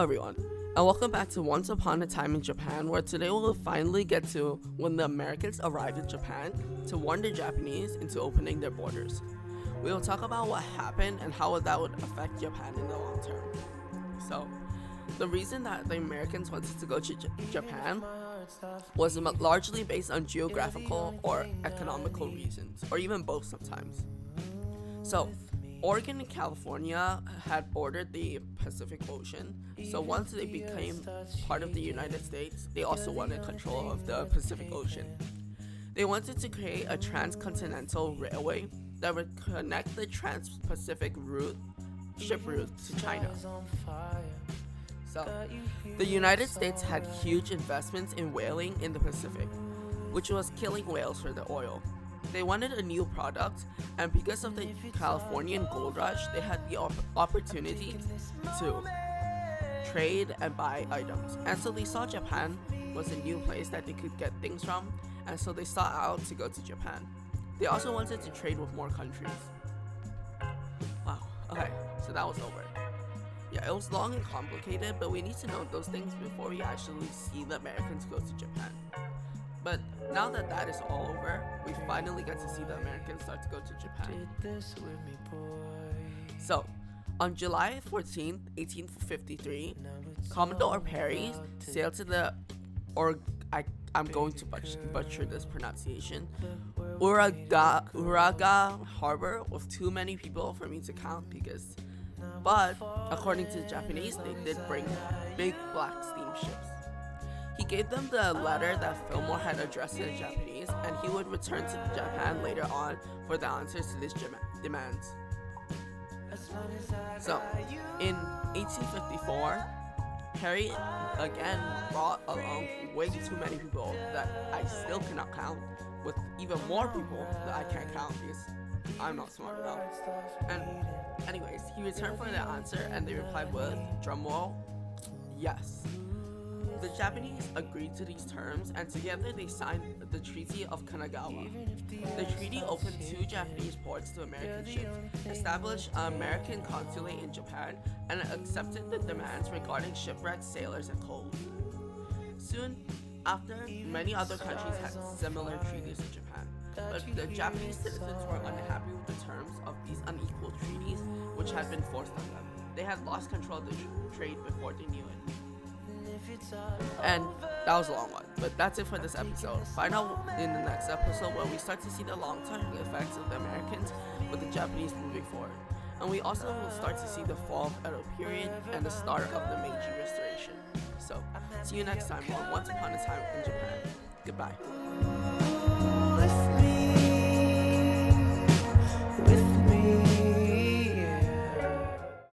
Hello, everyone, and welcome back to Once Upon a Time in Japan, where today we'll finally get to when the Americans arrived in Japan to warn the Japanese into opening their borders. We will talk about what happened and how that would affect Japan in the long term. So, the reason that the Americans wanted to go to J- Japan was largely based on geographical or economical reasons, or even both sometimes. So, Oregon and California had bordered the Pacific Ocean, so once they became part of the United States, they also wanted control of the Pacific Ocean. They wanted to create a transcontinental railway that would connect the Trans Pacific route, ship route to China. So, the United States had huge investments in whaling in the Pacific, which was killing whales for the oil. They wanted a new product, and because of the Californian gold rush, they had the op- opportunity to trade and buy items. And so they saw Japan was a new place that they could get things from, and so they sought out to go to Japan. They also wanted to trade with more countries. Wow, okay, so that was over. Yeah, it was long and complicated, but we need to know those things before we actually see the Americans go to Japan. But now that that is all over, we finally get to see the Americans start to go to Japan. So, on July 14th, 1853, Commodore Perry sailed to the, or I, I'm going to butcher, butcher this pronunciation, Uraga, Uraga Harbor with too many people for me to count because, but according to the Japanese, they did bring big black steamships. He gave them the letter that Fillmore had addressed the Japanese, and he would return to Japan later on for the answers to these demands. So, in 1854, Perry again brought along way too many people that I still cannot count, with even more people that I can't count because I'm not smart enough. And, anyways, he returned for the answer, and they replied with drumroll, yes. The Japanese agreed to these terms, and together they signed the Treaty of Kanagawa. The treaty opened two Japanese ports to American ships, established an American consulate in Japan, and accepted the demands regarding shipwrecked sailors and coal. Soon after, many other countries had similar treaties with Japan, but the Japanese citizens were unhappy with the terms of these unequal treaties, which had been forced on them. They had lost control of the tr- trade before they knew it. And that was a long one, but that's it for this episode. Find out in the next episode where we start to see the long term effects of the Americans with the Japanese moving forward. And we also will start to see the fall of Edo period and the start of the Meiji Restoration. So, see you next time on Once Upon a Time in Japan. Goodbye.